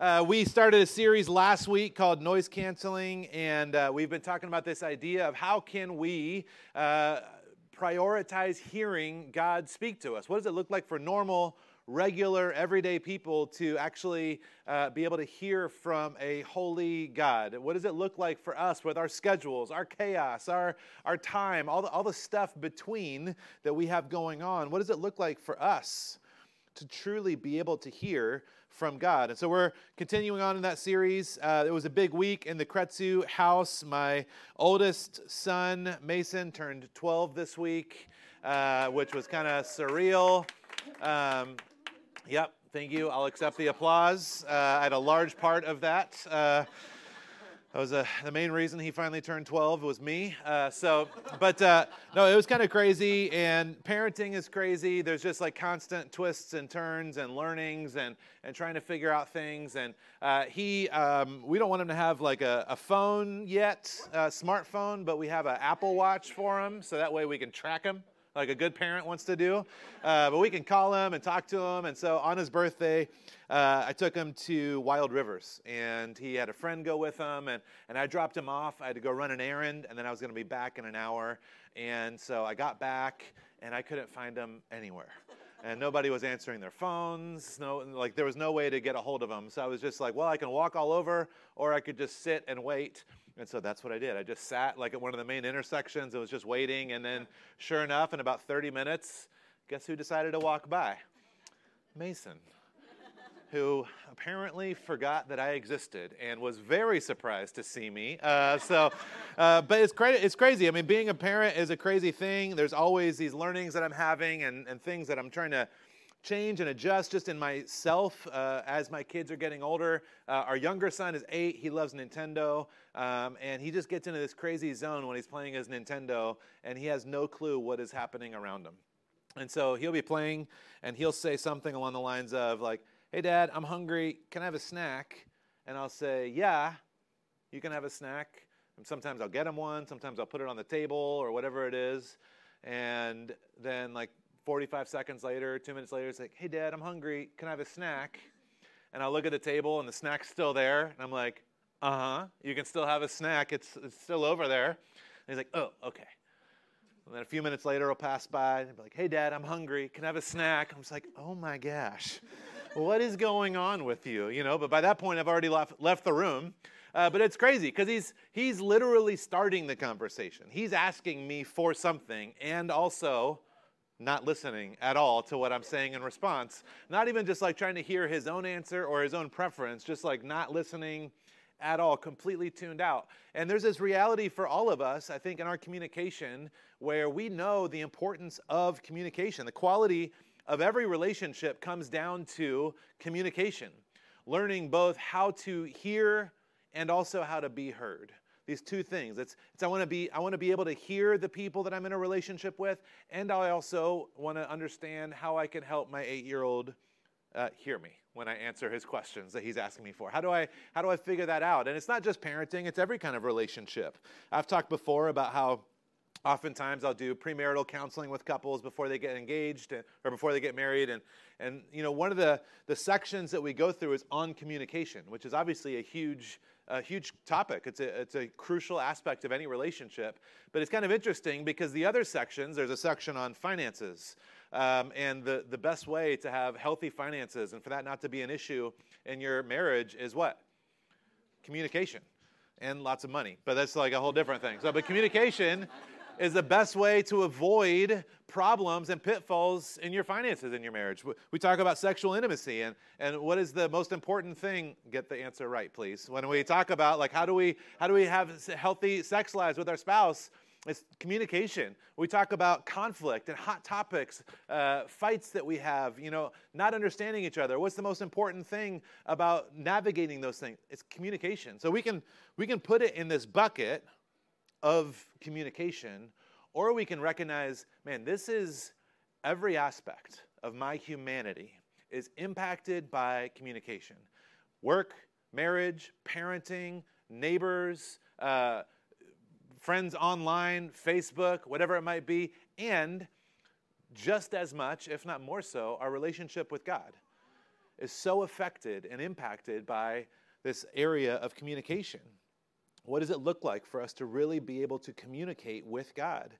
Uh, we started a series last week called Noise Canceling, and uh, we've been talking about this idea of how can we uh, prioritize hearing God speak to us. What does it look like for normal, regular, everyday people to actually uh, be able to hear from a holy God? What does it look like for us with our schedules, our chaos, our, our time, all the, all the stuff between that we have going on? What does it look like for us to truly be able to hear? From God. And so we're continuing on in that series. Uh, it was a big week in the Kretzu house. My oldest son, Mason, turned 12 this week, uh, which was kind of surreal. Um, yep, thank you. I'll accept the applause. Uh, I had a large part of that. That was uh, the main reason he finally turned 12 was me. Uh, so, but uh, no, it was kind of crazy. And parenting is crazy. There's just like constant twists and turns and learnings and, and trying to figure out things. And uh, he, um, we don't want him to have like a, a phone yet, a smartphone, but we have an Apple Watch for him. So that way we can track him like a good parent wants to do. Uh, but we can call him and talk to him. And so on his birthday, uh, I took him to Wild Rivers, and he had a friend go with him, and, and I dropped him off. I had to go run an errand, and then I was going to be back in an hour. And so I got back, and I couldn't find him anywhere. And nobody was answering their phones. No, like there was no way to get a hold of him. So I was just like, well, I can walk all over, or I could just sit and wait. And so that's what I did. I just sat like at one of the main intersections and was just waiting. And then, sure enough, in about 30 minutes, guess who decided to walk by? Mason, who apparently forgot that I existed and was very surprised to see me. Uh, so, uh, but it's, cra- it's crazy. I mean, being a parent is a crazy thing. There's always these learnings that I'm having and, and things that I'm trying to change and adjust just in myself uh, as my kids are getting older. Uh, our younger son is eight. He loves Nintendo. Um, and he just gets into this crazy zone when he's playing his Nintendo and he has no clue what is happening around him. And so he'll be playing and he'll say something along the lines of, like, hey, dad, I'm hungry. Can I have a snack? And I'll say, yeah, you can have a snack. And sometimes I'll get him one. Sometimes I'll put it on the table or whatever it is. And then, like, 45 seconds later, two minutes later, it's like, hey, Dad, I'm hungry. Can I have a snack? And I look at the table and the snack's still there. And I'm like, uh huh, you can still have a snack. It's, it's still over there. And he's like, oh, okay. And then a few minutes later, he'll pass by and be like, hey, Dad, I'm hungry. Can I have a snack? I'm just like, oh my gosh, what is going on with you? You know, but by that point, I've already left, left the room. Uh, but it's crazy because he's, he's literally starting the conversation. He's asking me for something and also not listening at all to what I'm saying in response. Not even just like trying to hear his own answer or his own preference, just like not listening at all, completely tuned out. And there's this reality for all of us, I think, in our communication where we know the importance of communication. The quality of every relationship comes down to communication, learning both how to hear and also how to be heard these two things. It's, it's I want to be I want to be able to hear the people that I'm in a relationship with, and I also want to understand how I can help my eight-year-old uh, hear me when I answer his questions that he's asking me for. How do I how do I figure that out? And it's not just parenting; it's every kind of relationship. I've talked before about how. Oftentimes, I'll do premarital counseling with couples before they get engaged or before they get married. And, and you know, one of the, the sections that we go through is on communication, which is obviously a huge a huge topic. It's a, it's a crucial aspect of any relationship. But it's kind of interesting because the other sections, there's a section on finances um, and the, the best way to have healthy finances and for that not to be an issue in your marriage is what? Communication and lots of money. But that's like a whole different thing. So, but communication is the best way to avoid problems and pitfalls in your finances in your marriage. We talk about sexual intimacy and, and what is the most important thing? Get the answer right, please. When we talk about like how do we how do we have healthy sex lives with our spouse? It's communication. We talk about conflict and hot topics, uh, fights that we have, you know, not understanding each other. What's the most important thing about navigating those things? It's communication. So we can we can put it in this bucket of communication, or we can recognize, man, this is every aspect of my humanity is impacted by communication. Work, marriage, parenting, neighbors, uh, friends online, Facebook, whatever it might be, and just as much, if not more so, our relationship with God is so affected and impacted by this area of communication. What does it look like for us to really be able to communicate with God?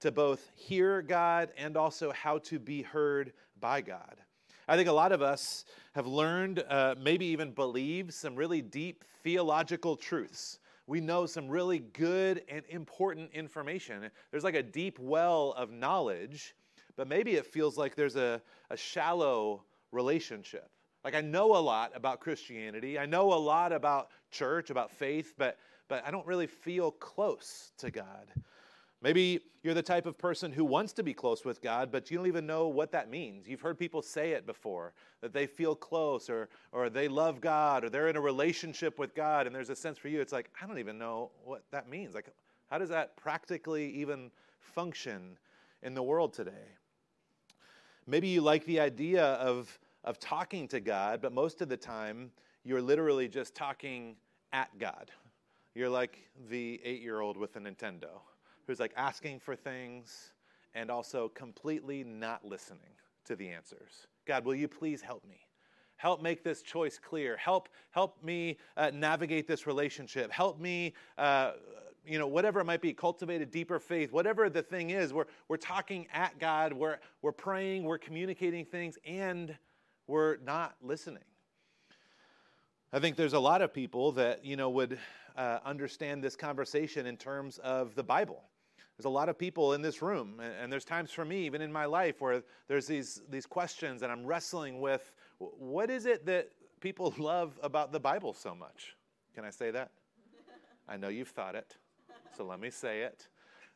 To both hear God and also how to be heard by God. I think a lot of us have learned, uh, maybe even believe, some really deep theological truths we know some really good and important information. There's like a deep well of knowledge, but maybe it feels like there's a, a shallow relationship. Like I know a lot about Christianity, I know a lot about church, about faith, but, but I don't really feel close to God. Maybe you're the type of person who wants to be close with God, but you don't even know what that means. You've heard people say it before that they feel close or, or they love God or they're in a relationship with God, and there's a sense for you, it's like, I don't even know what that means. Like, how does that practically even function in the world today? Maybe you like the idea of, of talking to God, but most of the time you're literally just talking at God. You're like the eight year old with a Nintendo who's like asking for things and also completely not listening to the answers. God, will you please help me? Help make this choice clear. Help help me uh, navigate this relationship. Help me, uh, you know, whatever it might be, cultivate a deeper faith. Whatever the thing is, we're we're talking at God. We're we're praying. We're communicating things, and we're not listening. I think there's a lot of people that you know would uh, understand this conversation in terms of the Bible. There's a lot of people in this room, and there's times for me, even in my life, where there's these, these questions and I'm wrestling with what is it that people love about the Bible so much? Can I say that? I know you've thought it, so let me say it.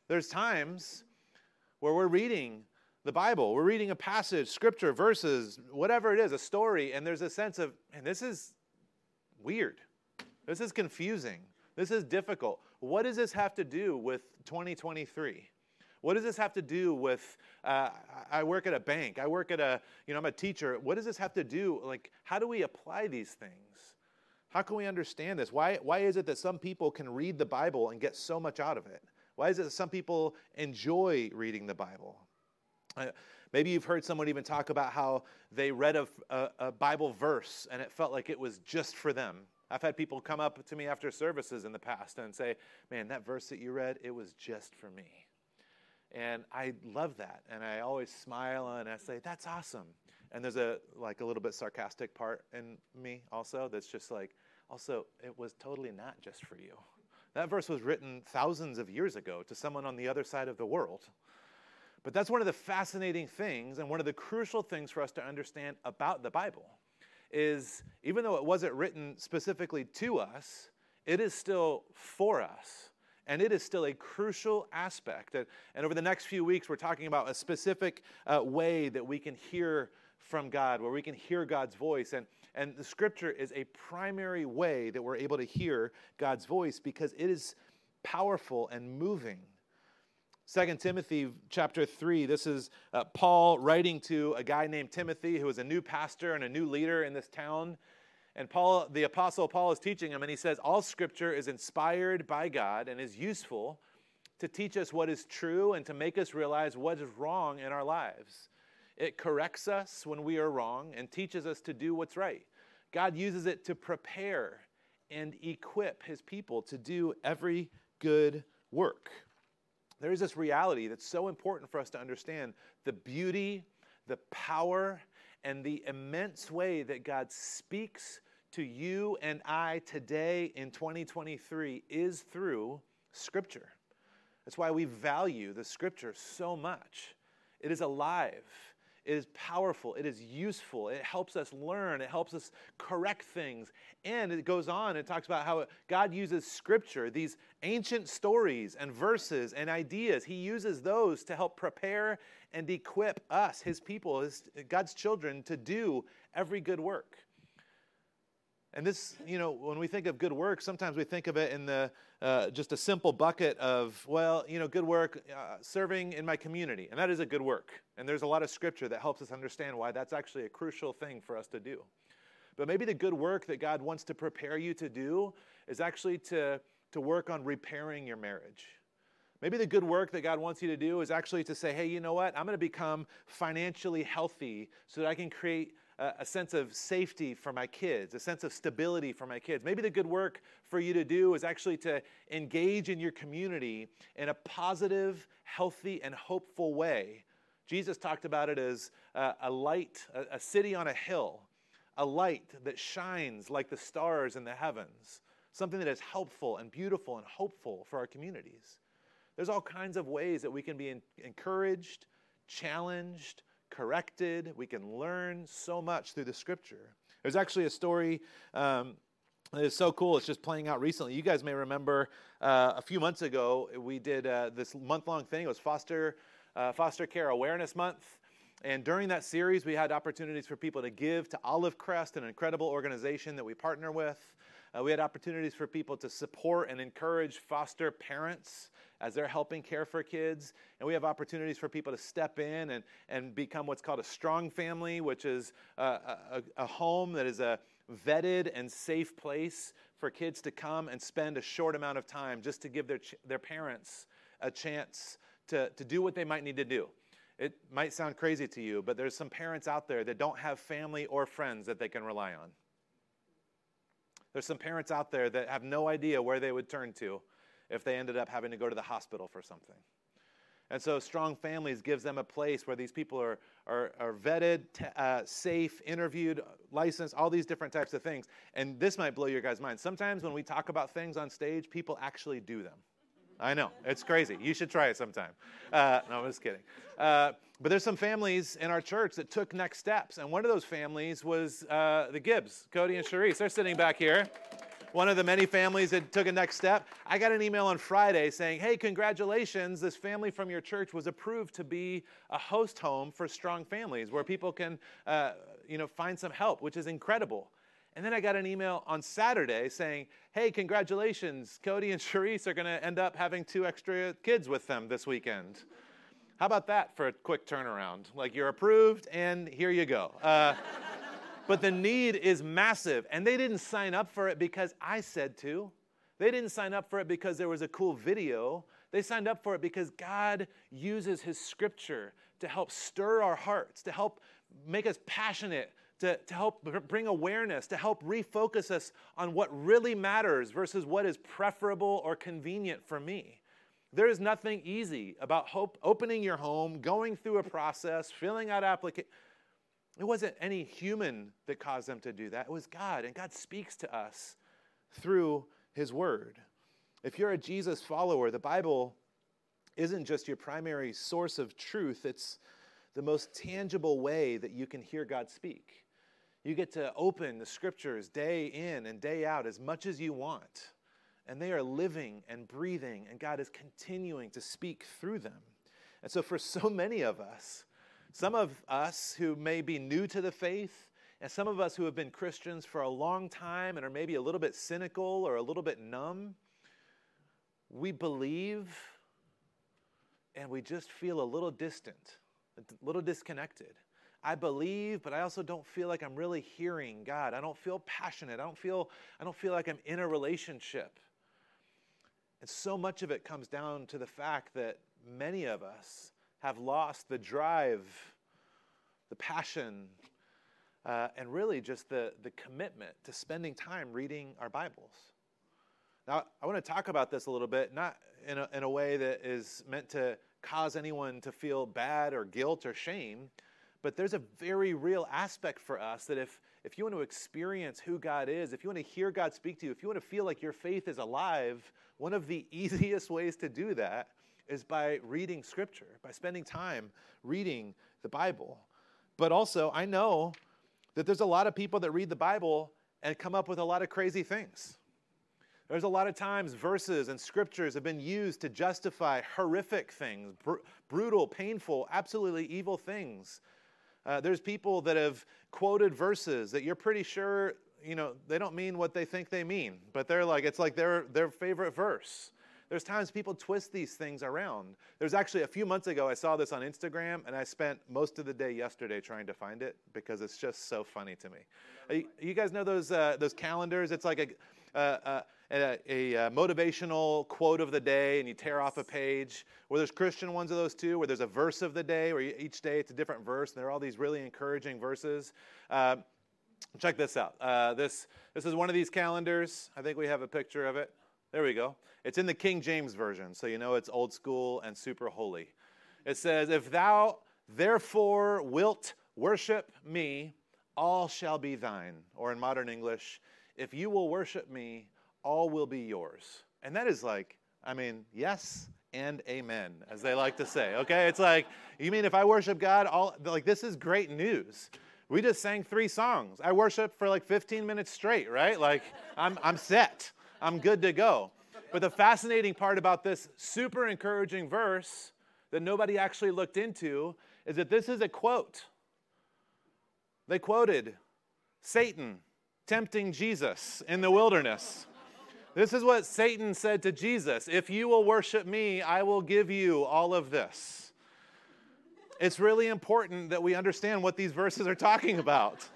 There's times where we're reading the Bible, we're reading a passage, scripture, verses, whatever it is, a story, and there's a sense of, and this is weird. This is confusing. This is difficult. What does this have to do with 2023? What does this have to do with? Uh, I work at a bank. I work at a, you know, I'm a teacher. What does this have to do? Like, how do we apply these things? How can we understand this? Why, why is it that some people can read the Bible and get so much out of it? Why is it that some people enjoy reading the Bible? Uh, maybe you've heard someone even talk about how they read a, a, a Bible verse and it felt like it was just for them. I've had people come up to me after services in the past and say, Man, that verse that you read, it was just for me. And I love that. And I always smile and I say, That's awesome. And there's a like a little bit sarcastic part in me also that's just like, also, it was totally not just for you. That verse was written thousands of years ago to someone on the other side of the world. But that's one of the fascinating things and one of the crucial things for us to understand about the Bible is even though it wasn't written specifically to us, it is still for us. And it is still a crucial aspect. And, over the next few weeks, we're talking about a specific uh, way that we can hear from God, where we can hear God's voice. And, and the scripture is a primary way that we're able to hear God's voice because it is powerful and moving. 2 Timothy chapter 3, this is uh, Paul writing to a guy named Timothy who is a new pastor and a new leader in this town. And Paul, the apostle Paul is teaching him, and he says, All scripture is inspired by God and is useful to teach us what is true and to make us realize what is wrong in our lives. It corrects us when we are wrong and teaches us to do what's right. God uses it to prepare and equip his people to do every good work there is this reality that's so important for us to understand the beauty, the power, and the immense way that God speaks to you and I today in 2023 is through Scripture. That's why we value the Scripture so much. It is alive, it is powerful, it is useful, it helps us learn, it helps us correct things. And it goes on, it talks about how God uses scripture, these ancient stories and verses and ideas. He uses those to help prepare and equip us, his people, his, God's children, to do every good work. And this, you know, when we think of good work, sometimes we think of it in the uh, just a simple bucket of, well, you know, good work, uh, serving in my community, and that is a good work. And there's a lot of scripture that helps us understand why that's actually a crucial thing for us to do. But maybe the good work that God wants to prepare you to do is actually to to work on repairing your marriage. Maybe the good work that God wants you to do is actually to say, hey, you know what? I'm going to become financially healthy so that I can create a, sense of safety for my kids, a sense of stability for my kids. Maybe the good work for you to do is actually to engage in your community in a positive, healthy, and hopeful way. Jesus talked about it as a light, a city on a hill, a light that shines like the stars in the heavens, something that is helpful and beautiful and hopeful for our communities. There's all kinds of ways that we can be encouraged, challenged, corrected. We can learn so much through the scripture. There's actually a story um, that is so cool. It's just playing out recently. You guys may remember uh, a few months ago, we did uh, this month long thing. It was Foster, uh, Foster Care Awareness Month. And during that series, we had opportunities for people to give to Olive Crest, an incredible organization that we partner with. Uh, we had opportunities for people to support and encourage foster parents as they're helping care for kids. And we have opportunities for people to step in and, and become what's called a strong family, which is a, a, a home that is a vetted and safe place for kids to come and spend a short amount of time just to give their, their parents a chance to, to do what they might need to do. It might sound crazy to you, but there's some parents out there that don't have family or friends that they can rely on. There's some parents out there that have no idea where they would turn to if they ended up having to go to the hospital for something. And so, Strong Families gives them a place where these people are, are, are vetted, t- uh, safe, interviewed, licensed, all these different types of things. And this might blow your guys' mind. Sometimes when we talk about things on stage, people actually do them. I know, it's crazy. You should try it sometime. Uh, no, I'm just kidding. Uh, but there's some families in our church that took next steps. And one of those families was uh, the Gibbs, Cody and Sharice. They're sitting back here. One of the many families that took a next step. I got an email on Friday saying, Hey, congratulations. This family from your church was approved to be a host home for strong families where people can uh, you know, find some help, which is incredible. And then I got an email on Saturday saying, hey, congratulations, Cody and Sharice are going to end up having two extra kids with them this weekend. How about that for a quick turnaround? Like you're approved, and here you go. Uh, but the need is massive, and they didn't sign up for it because I said to. They didn't sign up for it because there was a cool video. They signed up for it because God uses His scripture to help stir our hearts, to help make us passionate to, to help bring awareness, to help refocus us on what really matters versus what is preferable or convenient for me. There is nothing easy about hope, opening your home, going through a process, filling out application. It wasn't any human that caused them to do that. It was God, and God speaks to us through His Word. If you're a Jesus follower, the Bible isn't just your primary source of truth, it's the most tangible way that you can hear God speak. You get to open the scriptures day in and day out as much as you want. And they are living and breathing, and God is continuing to speak through them. And so, for so many of us, some of us who may be new to the faith, and some of us who have been Christians for a long time and are maybe a little bit cynical or a little bit numb, we believe and we just feel a little distant, a little disconnected. I believe, but I also don't feel like I'm really hearing God. I don't feel passionate. I don't feel, I don't feel like I'm in a relationship. And so much of it comes down to the fact that many of us have lost the drive, the passion, uh, and really just the, the commitment to spending time reading our Bibles. Now, I want to talk about this a little bit, not in a, in a way that is meant to cause anyone to feel bad or guilt or shame, but there's a very real aspect for us that if, if you want to experience who God is, if you want to hear God speak to you, if you want to feel like your faith is alive, one of the easiest ways to do that is by reading Scripture, by spending time reading the Bible. But also, I know that there's a lot of people that read the Bible and come up with a lot of crazy things. There's a lot of times verses and scriptures have been used to justify horrific things, br- brutal, painful, absolutely evil things. Uh, there's people that have quoted verses that you're pretty sure, you know, they don't mean what they think they mean, but they're like, it's like their, their favorite verse. There's times people twist these things around. There's actually a few months ago, I saw this on Instagram, and I spent most of the day yesterday trying to find it because it's just so funny to me. You, you guys know those, uh, those calendars? It's like a, uh, uh, a, a, a, motivational quote of the day and you tear off a page. Where there's Christian ones of those too, where there's a verse of the day, where you, each day it's a different verse, and there are all these really encouraging verses. Uh, check this out. Uh, this, this is one of these calendars. I think we have a picture of it. There we go. It's in the King James Version, so you know it's old school and super holy. It says, If thou therefore wilt worship me, all shall be thine. Or in modern English, if you will worship me, all will be yours. And that is like, I mean, yes and amen, as they like to say. Okay? It's like, you mean if I worship God, all like this is great news. We just sang three songs. I worship for like 15 minutes straight, right? Like I'm I'm set. I'm good to go. But the fascinating part about this super encouraging verse that nobody actually looked into is that this is a quote. They quoted Satan tempting Jesus in the wilderness. This is what Satan said to Jesus If you will worship me, I will give you all of this. It's really important that we understand what these verses are talking about.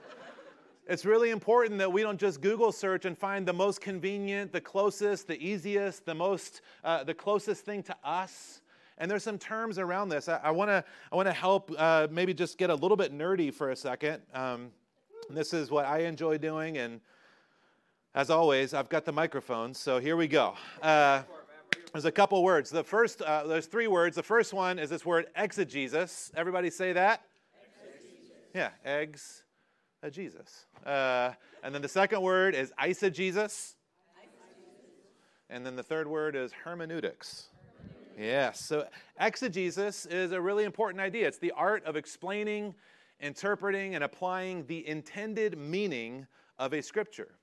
It's really important that we don't just Google search and find the most convenient, the closest, the easiest, the most, uh, the closest thing to us. And there's some terms around this. I, I want to I wanna help uh, maybe just get a little bit nerdy for a second. Um, this is what I enjoy doing, and as always, I've got the microphone, so here we go. Uh, there's a couple words. The first, uh, there's three words. The first one is this word exegesis. Everybody say that? Exegesis. Yeah, eggs, a Jesus. Uh, and then the second word is eisegesis. And then the third word is hermeneutics. Yes, so exegesis is a really important idea. It's the art of explaining, interpreting, and applying the intended meaning of a scripture.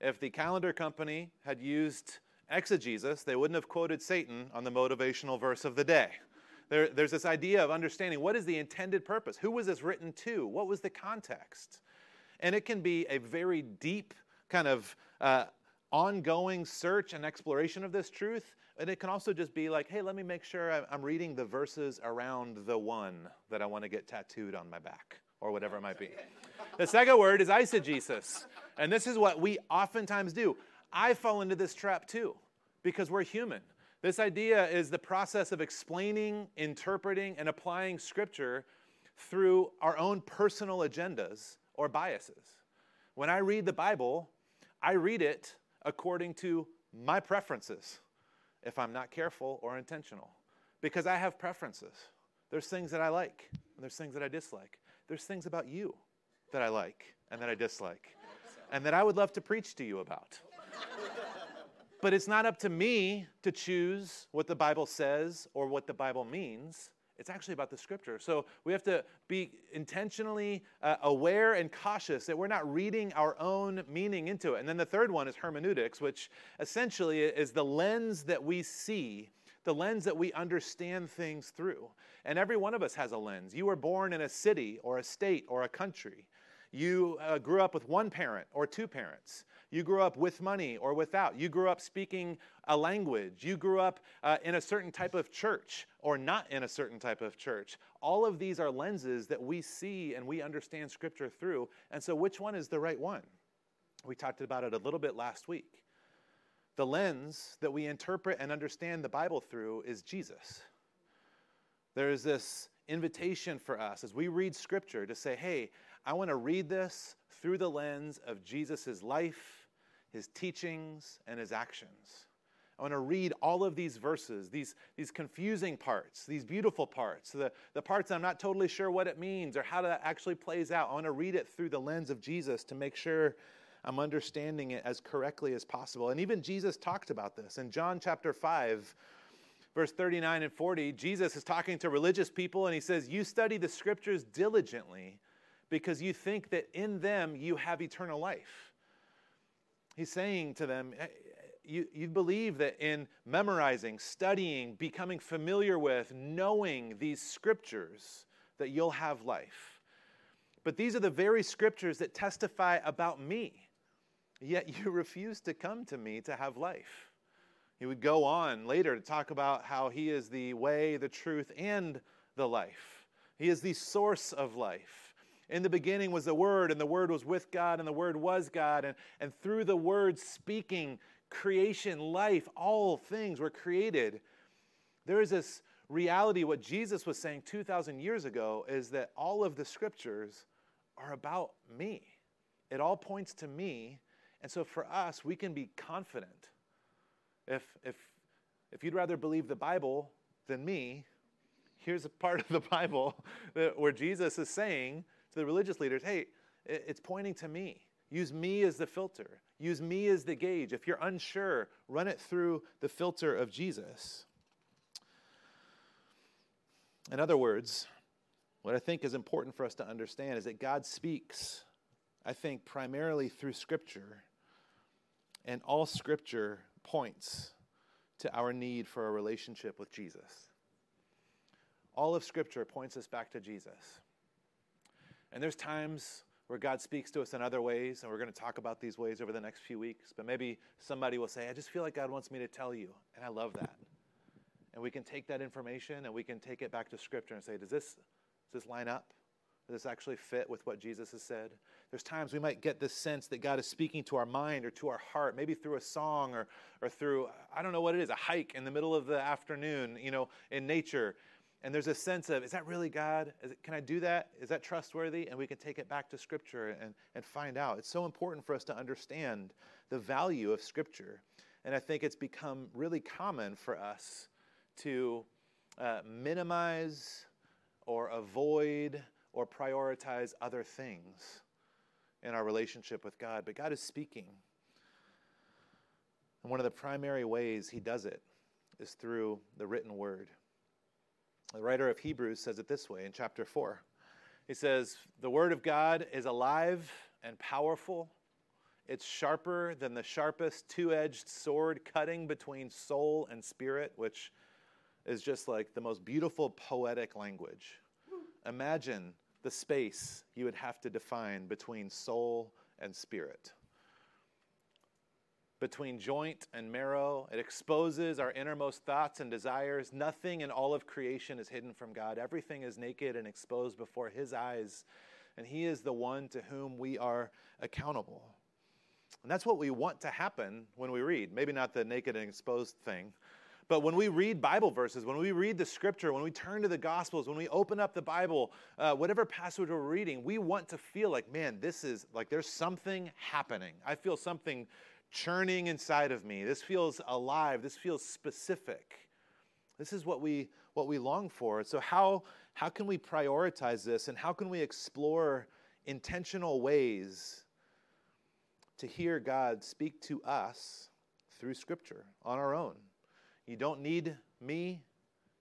If the calendar company had used exegesis, they wouldn't have quoted Satan on the motivational verse of the day. There, there's this idea of understanding what is the intended purpose? Who was this written to? What was the context? And it can be a very deep kind of uh, ongoing search and exploration of this truth. And it can also just be like, hey, let me make sure I'm reading the verses around the one that I want to get tattooed on my back or whatever it might be. The second word is eisegesis. And this is what we oftentimes do. I fall into this trap too because we're human. This idea is the process of explaining, interpreting, and applying scripture through our own personal agendas or biases. When I read the Bible, I read it according to my preferences if I'm not careful or intentional because I have preferences. There's things that I like, and there's things that I dislike. There's things about you that I like and that I dislike, and that I would love to preach to you about. but it's not up to me to choose what the Bible says or what the Bible means. It's actually about the scripture. So we have to be intentionally uh, aware and cautious that we're not reading our own meaning into it. And then the third one is hermeneutics, which essentially is the lens that we see, the lens that we understand things through. And every one of us has a lens. You were born in a city or a state or a country. You uh, grew up with one parent or two parents. You grew up with money or without. You grew up speaking a language. You grew up uh, in a certain type of church or not in a certain type of church. All of these are lenses that we see and we understand Scripture through. And so, which one is the right one? We talked about it a little bit last week. The lens that we interpret and understand the Bible through is Jesus. There is this invitation for us as we read Scripture to say, hey, I want to read this through the lens of Jesus' life his teachings, and his actions. I want to read all of these verses, these, these confusing parts, these beautiful parts, the, the parts I'm not totally sure what it means or how that actually plays out. I want to read it through the lens of Jesus to make sure I'm understanding it as correctly as possible. And even Jesus talked about this. In John chapter 5, verse 39 and 40, Jesus is talking to religious people and he says, You study the scriptures diligently because you think that in them you have eternal life. He's saying to them, eh, eh, you, you believe that in memorizing, studying, becoming familiar with, knowing these scriptures, that you'll have life. But these are the very scriptures that testify about me. Yet you refuse to come to me to have life. He would go on later to talk about how he is the way, the truth, and the life. He is the source of life. In the beginning was the Word, and the Word was with God, and the Word was God. And, and through the Word speaking, creation, life, all things were created. There is this reality, what Jesus was saying 2,000 years ago is that all of the scriptures are about me. It all points to me. And so for us, we can be confident. If, if, if you'd rather believe the Bible than me, here's a part of the Bible that, where Jesus is saying to the religious leaders, hey, it's pointing to me. Use me as the filter. Use me as the gauge. If you're unsure, run it through the filter of Jesus. In other words, what I think is important for us to understand is that God speaks, I think, primarily through Scripture, and all Scripture points to our need for a relationship with Jesus. All of Scripture points us back to Jesus. And there's times where God speaks to us in other ways, and we're going to talk about these ways over the next few weeks. But maybe somebody will say, I just feel like God wants me to tell you. And I love that. And we can take that information and we can take it back to Scripture and say, Does this, does this line up? Does this actually fit with what Jesus has said? There's times we might get this sense that God is speaking to our mind or to our heart, maybe through a song or, or through, I don't know what it is, a hike in the middle of the afternoon, you know, in nature and there's a sense of, is that really God? It, can I do that? Is that trustworthy? And we can take it back to Scripture and, and find out. It's so important for us to understand the value of Scripture. And I think it's become really common for us to uh, minimize or avoid or prioritize other things in our relationship with God. But God is speaking. And one of the primary ways He does it is through the written word. The writer of Hebrews says it this way in chapter 4. He says, The word of God is alive and powerful. It's sharper than the sharpest two edged sword, cutting between soul and spirit, which is just like the most beautiful poetic language. Imagine the space you would have to define between soul and spirit between joint and marrow. It exposes our innermost thoughts and desires. Nothing in all of creation is hidden from God. Everything is naked and exposed before His eyes, and He is the one to whom we are accountable. And that's what we want to happen when we read. Maybe not the naked and exposed thing, but when we read Bible verses, when we read the scripture, when we turn to the Gospels, when we open up the Bible, uh, whatever passage we're reading, we want to feel like, man, this is like there's something happening. I feel something churning inside of me. This feels alive. This feels specific. This is what we what we long for. So how how can we prioritize this and how can we explore intentional ways to hear God speak to us through scripture on our own? You don't need me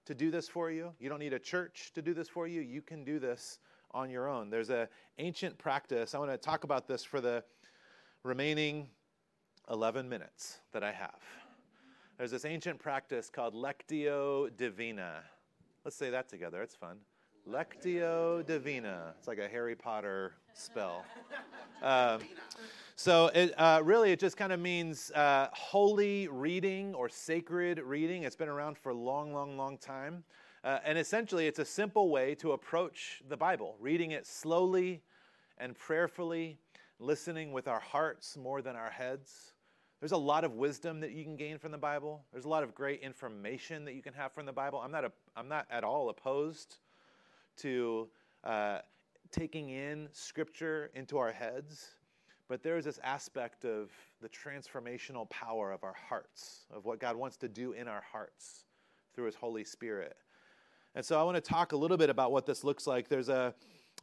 to do this for you. You don't need a church to do this for you. You can do this on your own. There's a ancient practice. I want to talk about this for the remaining 11 minutes that I have. There's this ancient practice called Lectio Divina. Let's say that together, it's fun. Lectio Divina. It's like a Harry Potter spell. Um, so it uh, really it just kind of means uh, holy reading or sacred reading. It's been around for a long, long, long time. Uh, and essentially, it's a simple way to approach the Bible, reading it slowly and prayerfully, listening with our hearts more than our heads. There's a lot of wisdom that you can gain from the Bible. There's a lot of great information that you can have from the Bible. I'm not, a, I'm not at all opposed to uh, taking in Scripture into our heads, but there is this aspect of the transformational power of our hearts, of what God wants to do in our hearts through His Holy Spirit. And so I want to talk a little bit about what this looks like. There's a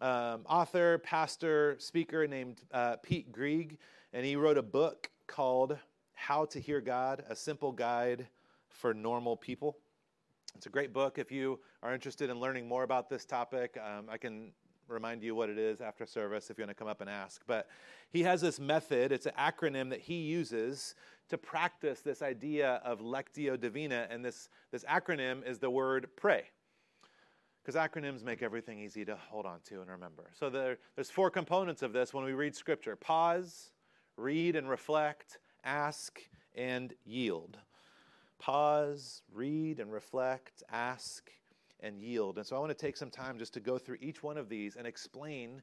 um, author, pastor, speaker named uh, Pete Greig, and he wrote a book called How to Hear God A Simple Guide for Normal People. It's a great book. If you are interested in learning more about this topic, um, I can remind you what it is after service if you want to come up and ask. But he has this method, it's an acronym that he uses to practice this idea of Lectio Divina. And this, this acronym is the word pray. Because acronyms make everything easy to hold on to and remember. So there, there's four components of this when we read Scripture pause, read and reflect, ask, and yield. Pause, read and reflect, ask, and yield. And so I want to take some time just to go through each one of these and explain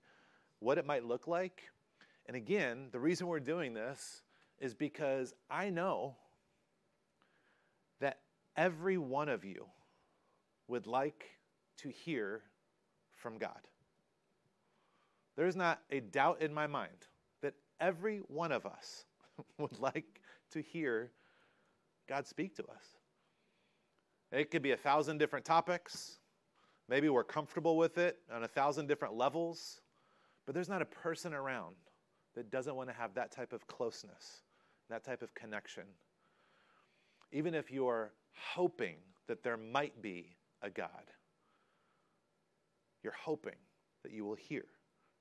what it might look like. And again, the reason we're doing this is because I know that every one of you would like to hear from God. There's not a doubt in my mind every one of us would like to hear God speak to us. It could be a thousand different topics. Maybe we're comfortable with it on a thousand different levels, but there's not a person around that doesn't want to have that type of closeness, that type of connection. Even if you're hoping that there might be a God, you're hoping that you will hear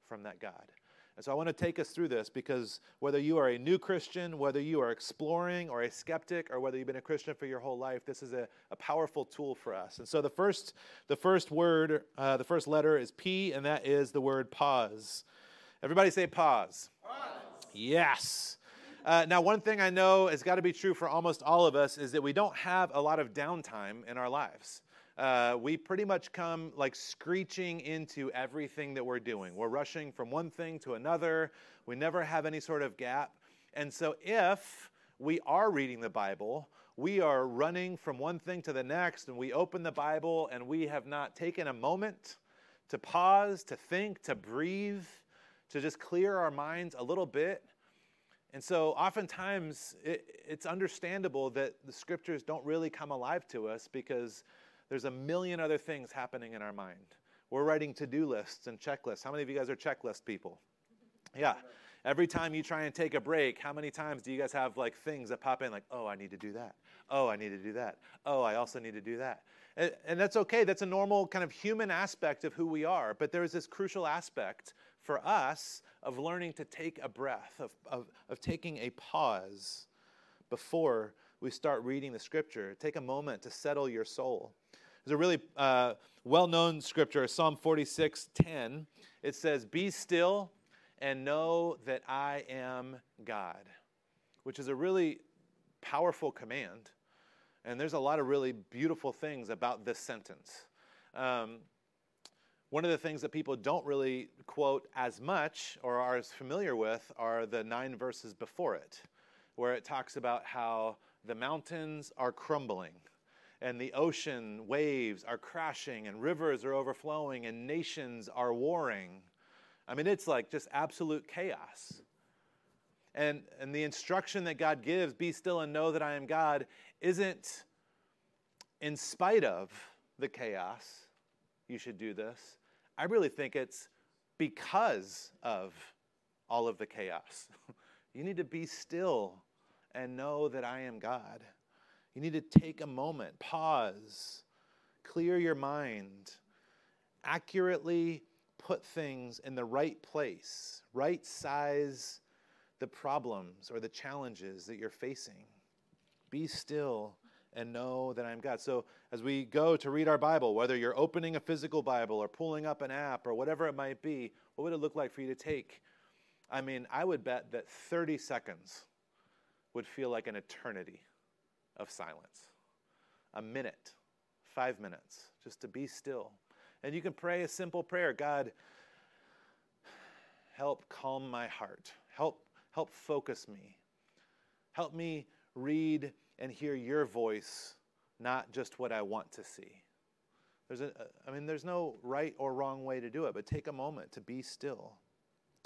from that God. And so I want to take us through this because whether you are a new Christian, whether you are exploring or a skeptic, or whether you've been a Christian for your whole life, this is a, a powerful tool for us. And so the first, the first word, uh, the first letter is P, and that is the word pause. Everybody say pause. Pause. Yes. Uh, now, one thing I know has got to be true for almost all of us is that we don't have a lot of downtime in our lives uh, we pretty much come like screeching into everything that we're doing. We're rushing from one thing to another. We never have any sort of gap. And so, if we are reading the Bible, we are running from one thing to the next, and we open the Bible and we have not taken a moment to pause, to think, to breathe, to just clear our minds a little bit. And so, oftentimes, it, it's understandable that the scriptures don't really come alive to us because there's a million other things happening in our mind. We're writing to do lists and checklists. How many of you guys are checklist people? Yeah. Every time you try and take a break, how many times do you guys have like things that pop in like, oh, I need to do that. Oh, I need to do that. Oh, I also need to do that. And, and that's okay. That's a normal kind of human aspect of who we are. But there is this crucial aspect for us of learning to take a breath, of, of, of taking a pause before we start reading the scripture. Take a moment to settle your soul. There's a really uh, well known scripture, Psalm 46 10. It says, Be still and know that I am God, which is a really powerful command. And there's a lot of really beautiful things about this sentence. Um, one of the things that people don't really quote as much or are as familiar with are the nine verses before it, where it talks about how the mountains are crumbling and the ocean waves are crashing and rivers are overflowing and nations are warring. I mean, it's like just absolute chaos. And, and the instruction that God gives, be still and know that I am God, isn't in spite of the chaos, you should do this. I really think it's because of all of the chaos. you need to be still and know that I am God. You need to take a moment, pause, clear your mind, accurately put things in the right place, right size the problems or the challenges that you're facing. Be still and know that I'm God. So, as we go to read our Bible, whether you're opening a physical Bible or pulling up an app or whatever it might be, what would it look like for you to take? I mean, I would bet that 30 seconds would feel like an eternity of silence. A minute, five minutes, just to be still. And you can pray a simple prayer God, help calm my heart. Help, help focus me. Help me read and hear your voice, not just what I want to see. There's a, I mean, there's no right or wrong way to do it, but take a moment to be still.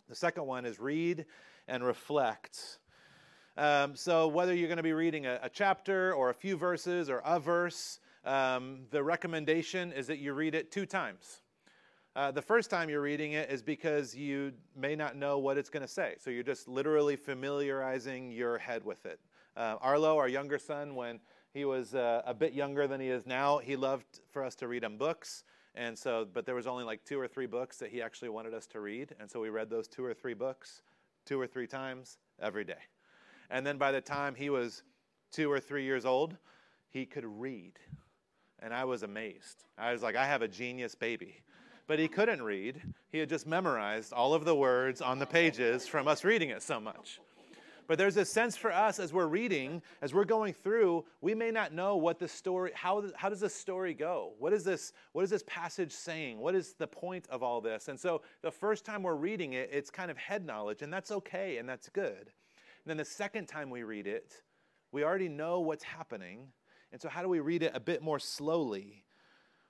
The second one is read and reflect. Um, so, whether you're going to be reading a, a, chapter or a few verses or a verse, um, the recommendation is that you read it two times. Uh, the first time you're reading it is because you may not know what it's going to say. So, you're just literally familiarizing your head with it. Uh, Arlo, our younger son, when he was uh, a bit younger than he is now. He loved for us to read him books. And so, but there was only like two or three books that he actually wanted us to read. And so we read those two or three books two or three times every day. And then by the time he was two or three years old, he could read. And I was amazed. I was like, I have a genius baby. But he couldn't read. He had just memorized all of the words on the pages from us reading it so much. But there's a sense for us as we're reading, as we're going through, we may not know what the story, how, how does this story go? What is this, what is this passage saying? What is the point of all this? And so the first time we're reading it, it's kind of head knowledge, and that's okay and that's good. Then the second time we read it, we already know what's happening. And so, how do we read it a bit more slowly?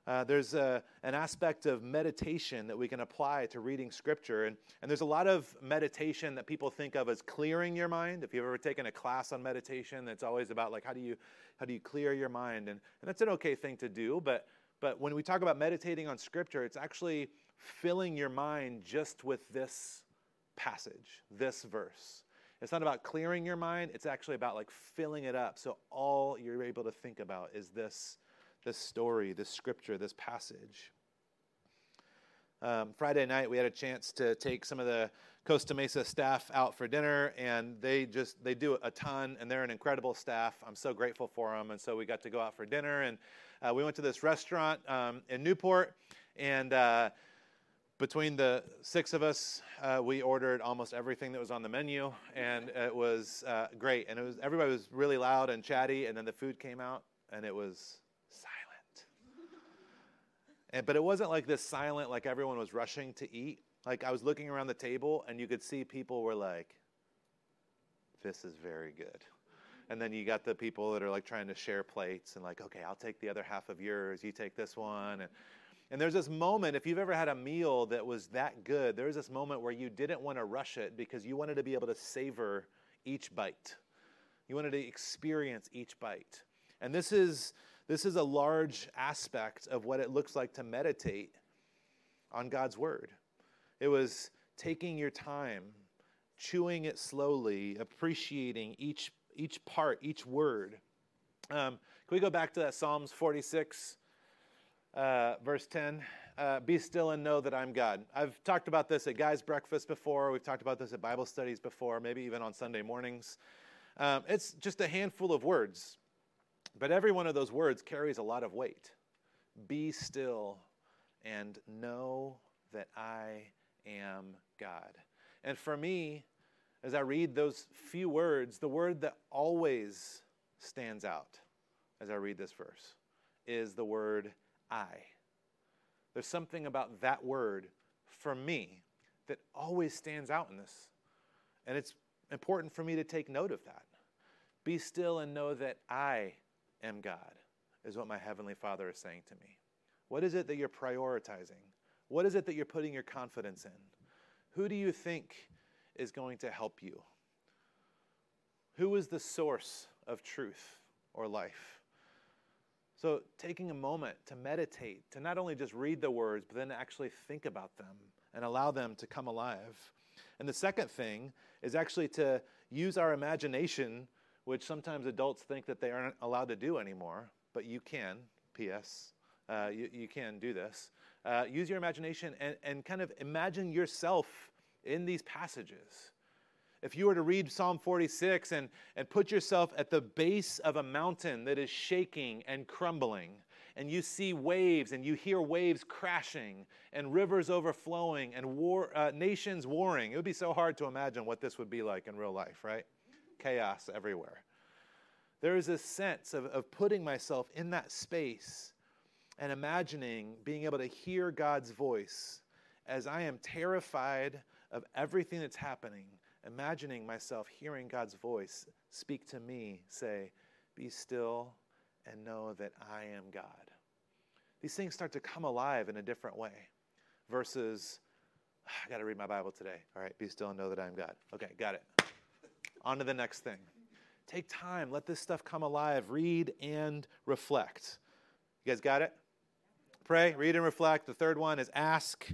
Uh, there's a, an aspect of meditation that we can apply to reading scripture. And, and there's a lot of meditation that people think of as clearing your mind. If you've ever taken a class on meditation, that's always about like how do you, how do you clear your mind? And, and that's an okay thing to do. But, but when we talk about meditating on scripture, it's actually filling your mind just with this passage, this verse. It's not about clearing your mind, it's actually about like filling it up. So all you're able to think about is this this story, this scripture, this passage. Um, Friday night, we had a chance to take some of the Costa Mesa staff out for dinner, and they just they do a ton, and they're an incredible staff. I'm so grateful for them, and so we got to go out for dinner, and uh, we went to this restaurant um, in Newport, and uh, between the six of us, uh, we ordered almost everything that was on the menu, and it was uh, great. And it was everybody was really loud and chatty, and then the food came out, and it was silent. and, but it wasn't like this silent, like everyone was rushing to eat. Like I was looking around the table and you could see people were like, this is very good. And then you got the people that are like trying to share plates and like, okay, I'll take the other half of yours, you take this one. And, and there's this moment, if you've ever had a meal that was that good, there's this moment where you didn't want to rush it because you wanted to be able to savor each bite. You wanted to experience each bite. And this is this is a large aspect of what it looks like to meditate on God's Word. It was taking your time, chewing it slowly, appreciating each, each part, each word. Um, can we go back to that Psalms 46, uh, verse 10? Uh, Be still and know that I'm God. I've talked about this at Guys Breakfast before. We've talked about this at Bible studies before, maybe even on Sunday mornings. Um, it's just a handful of words. But every one of those words carries a lot of weight. Be still and know that I am God. And for me, as I read those few words, the word that always stands out as I read this verse is the word I. There's something about that word for me that always stands out in this. And it's important for me to take note of that. Be still and know that I am God, is what my Heavenly Father is saying to me. What is it that you're prioritizing? What is it that you're putting your confidence in? Who do you think is going to help you? Who is the source of truth or life? So, taking a moment to meditate, to not only just read the words, but then actually think about them and allow them to come alive. And the second thing is actually to use our imagination which sometimes adults think that they aren't allowed to do anymore, but you can, P.S. Uh, you, you, can do this. Uh, use your imagination and, and kind of imagine yourself in these passages. If you were to read Psalm 46 and, and put yourself at the base of a mountain that is shaking and crumbling, and you see waves and you hear waves crashing and rivers overflowing and war, uh, nations warring, it would be so hard to imagine what this would be like in real life, right? chaos everywhere. There is a sense of, of putting myself in that space and imagining being able to hear God's voice as I am terrified of everything that's happening, imagining myself hearing God's voice speak to me, say, Be still and know that I am God. These things start to come alive in a different way versus, ah, I got to read my Bible today. All right, be still and know that I am God. Okay, got it. On to the next thing. Take time, let this stuff come alive. Read and reflect. You guys got it? Pray, read and reflect. The third one is ask.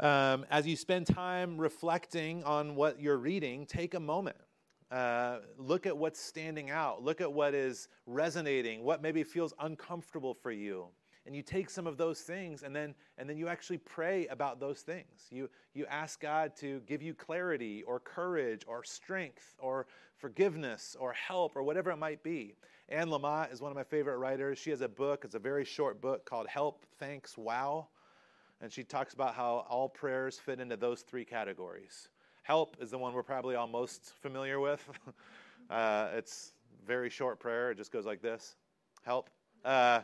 Um, as you spend time reflecting on what you're reading, take a moment. Uh, look at what's standing out. Look at what is resonating, what maybe feels uncomfortable for you. And you take some of those things and then, and then you actually pray about those things. You, you ask God to give you clarity or courage or strength or forgiveness or help or whatever it might be. Anne Lamott is one of my favorite writers. She has a book, it's a very short book called Help, Thanks, Wow. And she talks about how all prayers fit into those three categories. Help is the one we're probably all most familiar with. uh, it's very short prayer. It just goes like this Help. Uh,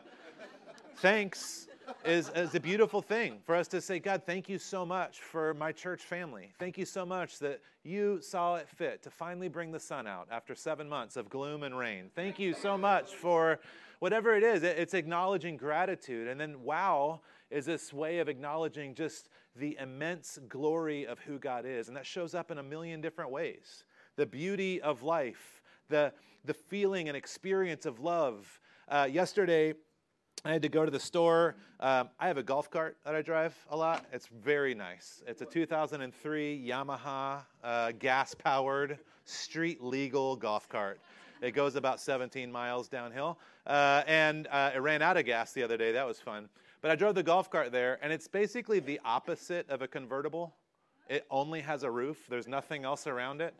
thanks is, is a beautiful thing for us to say, God, thank you so much for my church family. Thank you so much that you saw it fit to finally bring the sun out after seven months of gloom and rain. Thank you so much for whatever it is. It's acknowledging gratitude. And then, wow is this way of acknowledging just the immense glory of who God is. And that shows up in a million different ways the beauty of life, the, the feeling and experience of love. Uh, yesterday, I had to go to the store. Um, I have a golf cart that I drive a lot. It's very nice. It's a 2003 Yamaha uh, gas powered, street legal golf cart. It goes about 17 miles downhill. Uh, and uh, it ran out of gas the other day. That was fun. But I drove the golf cart there, and it's basically the opposite of a convertible. It only has a roof, there's nothing else around it.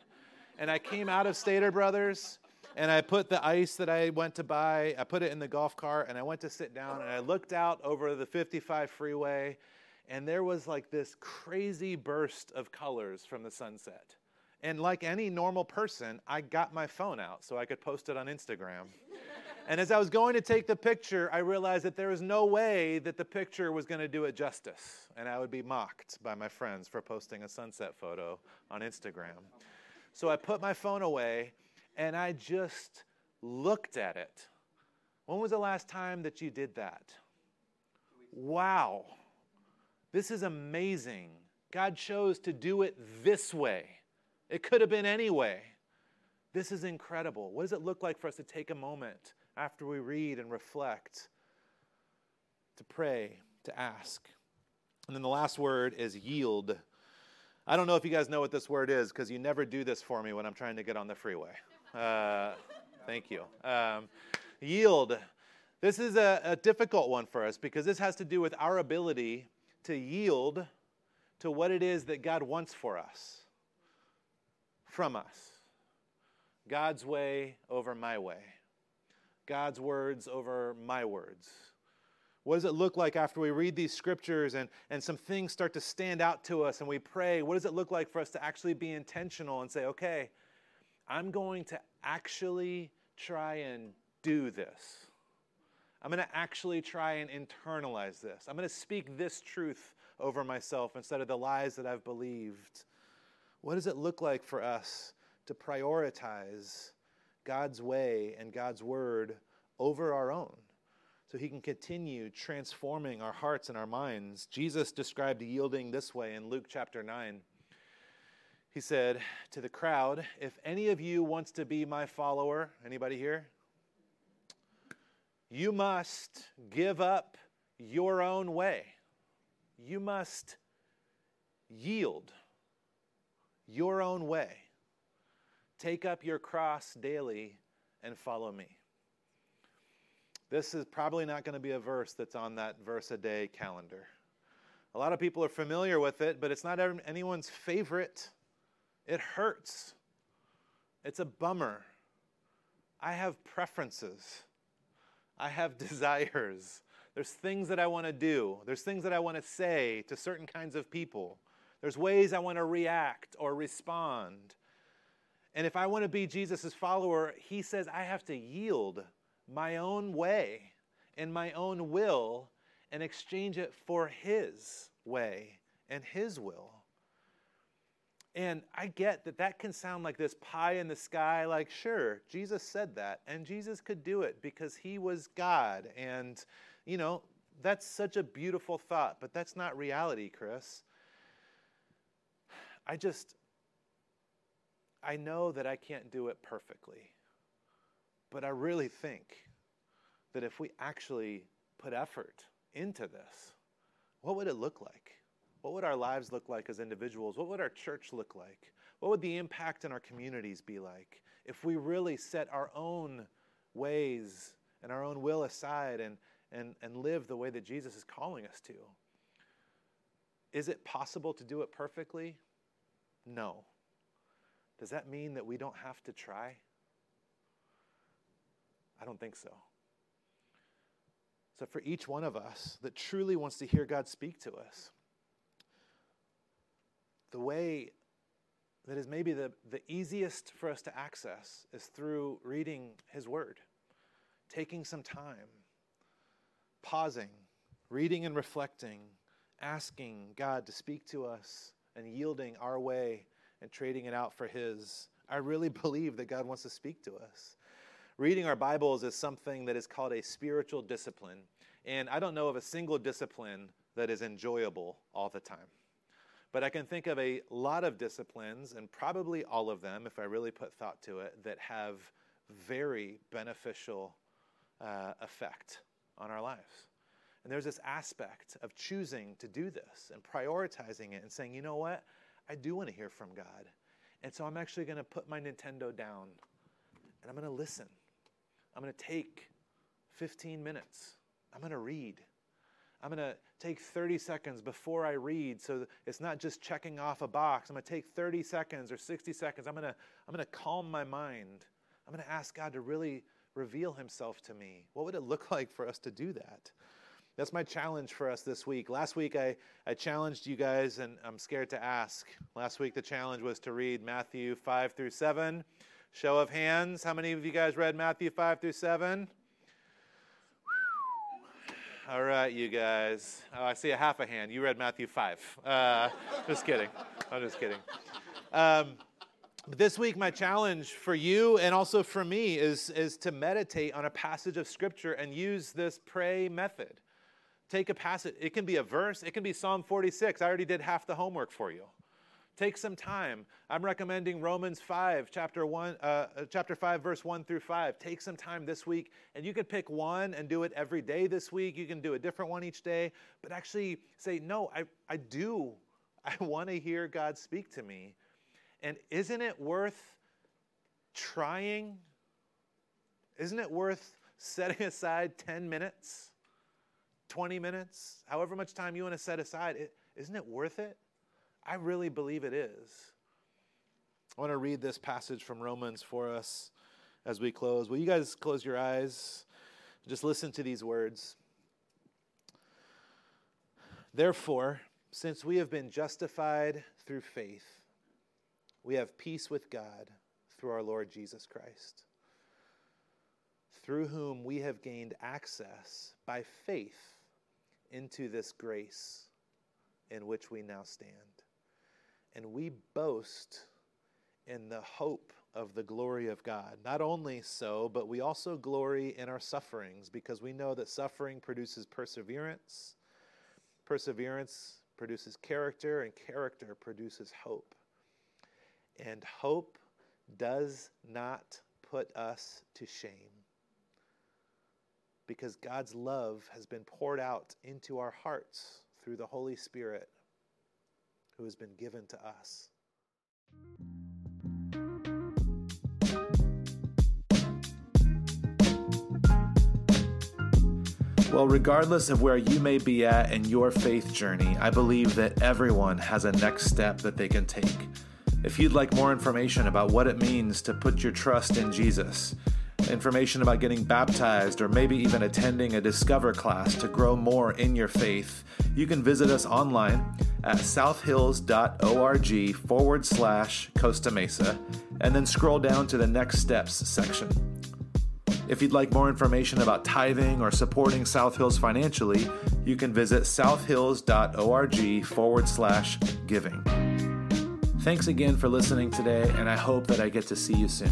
And I came out of Stater Brothers, and I put the ice that I went to buy, I put it in the golf cart, and I went to sit down, and I looked out over the 55 freeway, and there was like this crazy burst of colors from the sunset. And like any normal person, I got my phone out so I could post it on Instagram. And as I was going to take the picture, I realized that there was no way that the picture was going to do it justice. And I would be mocked by my friends for posting a sunset photo on Instagram. So I put my phone away and I just looked at it. When was the last time that you did that? Wow. This is amazing. God chose to do it this way. It could have been any way. This is incredible. What does it look like for us to take a moment after we read and reflect, to pray, to ask. And then the last word is yield. I don't know if you guys know what this word is because you never do this for me when I'm trying to get on the freeway. Uh, thank you. Um, yield. This is a, a difficult one for us because this has to do with our ability to yield to what it is that God wants for us, from us. God's way over my way. God's words over my words? What does it look like after we read these scriptures and, and some things start to stand out to us and we pray? What does it look like for us to actually be intentional and say, okay, I'm going to actually try and do this? I'm going to actually try and internalize this. I'm going to speak this truth over myself instead of the lies that I've believed. What does it look like for us to prioritize God's way and God's word over our own so he can continue transforming our hearts and our minds. Jesus described yielding this way in Luke chapter 9. He said to the crowd, "If any of you wants to be my follower, anybody here? You must give up your own way. You must yield your own way. Take up your cross daily and follow me. This is probably not going to be a verse that's on that verse a day calendar. A lot of people are familiar with it, but it's not anyone's favorite. It hurts. It's a bummer. I have preferences. I have desires. There's things that I want to do. There's things that I want to say to certain kinds of people. There's ways I want to react or respond. And if I want to be Jesus' follower, he says I have to yield my own way and my own will and exchange it for his way and his will. And I get that that can sound like this pie in the sky, like, sure, Jesus said that, and Jesus could do it because he was God. And, you know, that's such a beautiful thought, but that's not reality, Chris. I just, I know that I can't do it perfectly, but I really think that if we actually put effort into this, what would it look like? What would our lives look like as individuals? What would our church look like? What would the impact in our communities be like if we really set our own ways and our own will aside and, and, and live the way that Jesus is calling us to? Is it possible to do it perfectly? No. Does that mean that we don't have to try? I don't think so. So, for each one of us that truly wants to hear God speak to us, the way that is maybe the, the easiest for us to access is through reading His Word, taking some time, pausing, reading and reflecting, asking God to speak to us, and yielding our way and trading it out for His. I really believe that God wants to speak to us. Reading our Bibles is something that is called a spiritual discipline. And I don't know of a single discipline that is enjoyable all the time. But I can think of a lot of disciplines, and probably all of them, if I really put thought to it, that have very beneficial uh, effect on our lives. And there's this aspect of choosing to do this and prioritizing it and saying, you know what? I do want to hear from God. And so I'm actually going to put my Nintendo down and I'm going to listen. I'm going to take 15 minutes. I'm going to read. I'm going to take 30 seconds before I read so it's not just checking off a box. I'm going to take 30 seconds or 60 seconds. I'm going to, I'm going to calm my mind. I'm going to ask God to really reveal himself to me. What would it look like for us to do that? That's my challenge for us this week. Last week, I, I challenged you guys, and I'm scared to ask. Last week, the challenge was to read Matthew 5 through 7. Show of hands. How many of you guys read Matthew 5 through 7? All right, you guys. Oh, I see a half a hand. You read Matthew 5. Uh, just kidding. I'm just kidding. Um, this week, my challenge for you and also for me is, is to meditate on a passage of Scripture and use this pray method. Take a passage. It can be a verse, it can be Psalm 46. I already did half the homework for you. Take some time. I'm recommending Romans 5, chapter 1, uh, uh, chapter 5, verse 1 through 5. Take some time this week, and you can pick one and do it every day this week. You can do a different one each day, but actually say, No, I, I do. I want to hear God speak to me. And isn't it worth trying? Isn't it worth setting aside 10 minutes, 20 minutes, however much time you want to set aside? is isn't it worth it? I really believe it is. I want to read this passage from Romans for us as we close. Will you guys close your eyes? Just listen to these words. Therefore, since we have been justified through faith, we have peace with God through our Lord Jesus Christ, through whom we have gained access by faith into this grace in which we now stand and we boast in the hope of the glory of God. Not only so, but we also glory in our sufferings because we know that suffering produces perseverance. Perseverance produces character, and character produces hope. And hope does not put us to shame because God's love has been poured out into our hearts through the Holy Spirit who has been given to us. Well, regardless of where you may be at in your faith journey, I believe that everyone has a next step that they can take. If you'd like more information about what it means to put your trust in Jesus, information about getting baptized, or maybe even attending a Discover class to grow more in your faith, you can visit us online at southhills.org forward slash Costa Mesa and then scroll down to the Next Steps section. If you'd like more information about tithing or supporting South Hills financially, you can visit southhills.org forward slash giving. Thanks again for listening today, and I hope that I get to see you soon.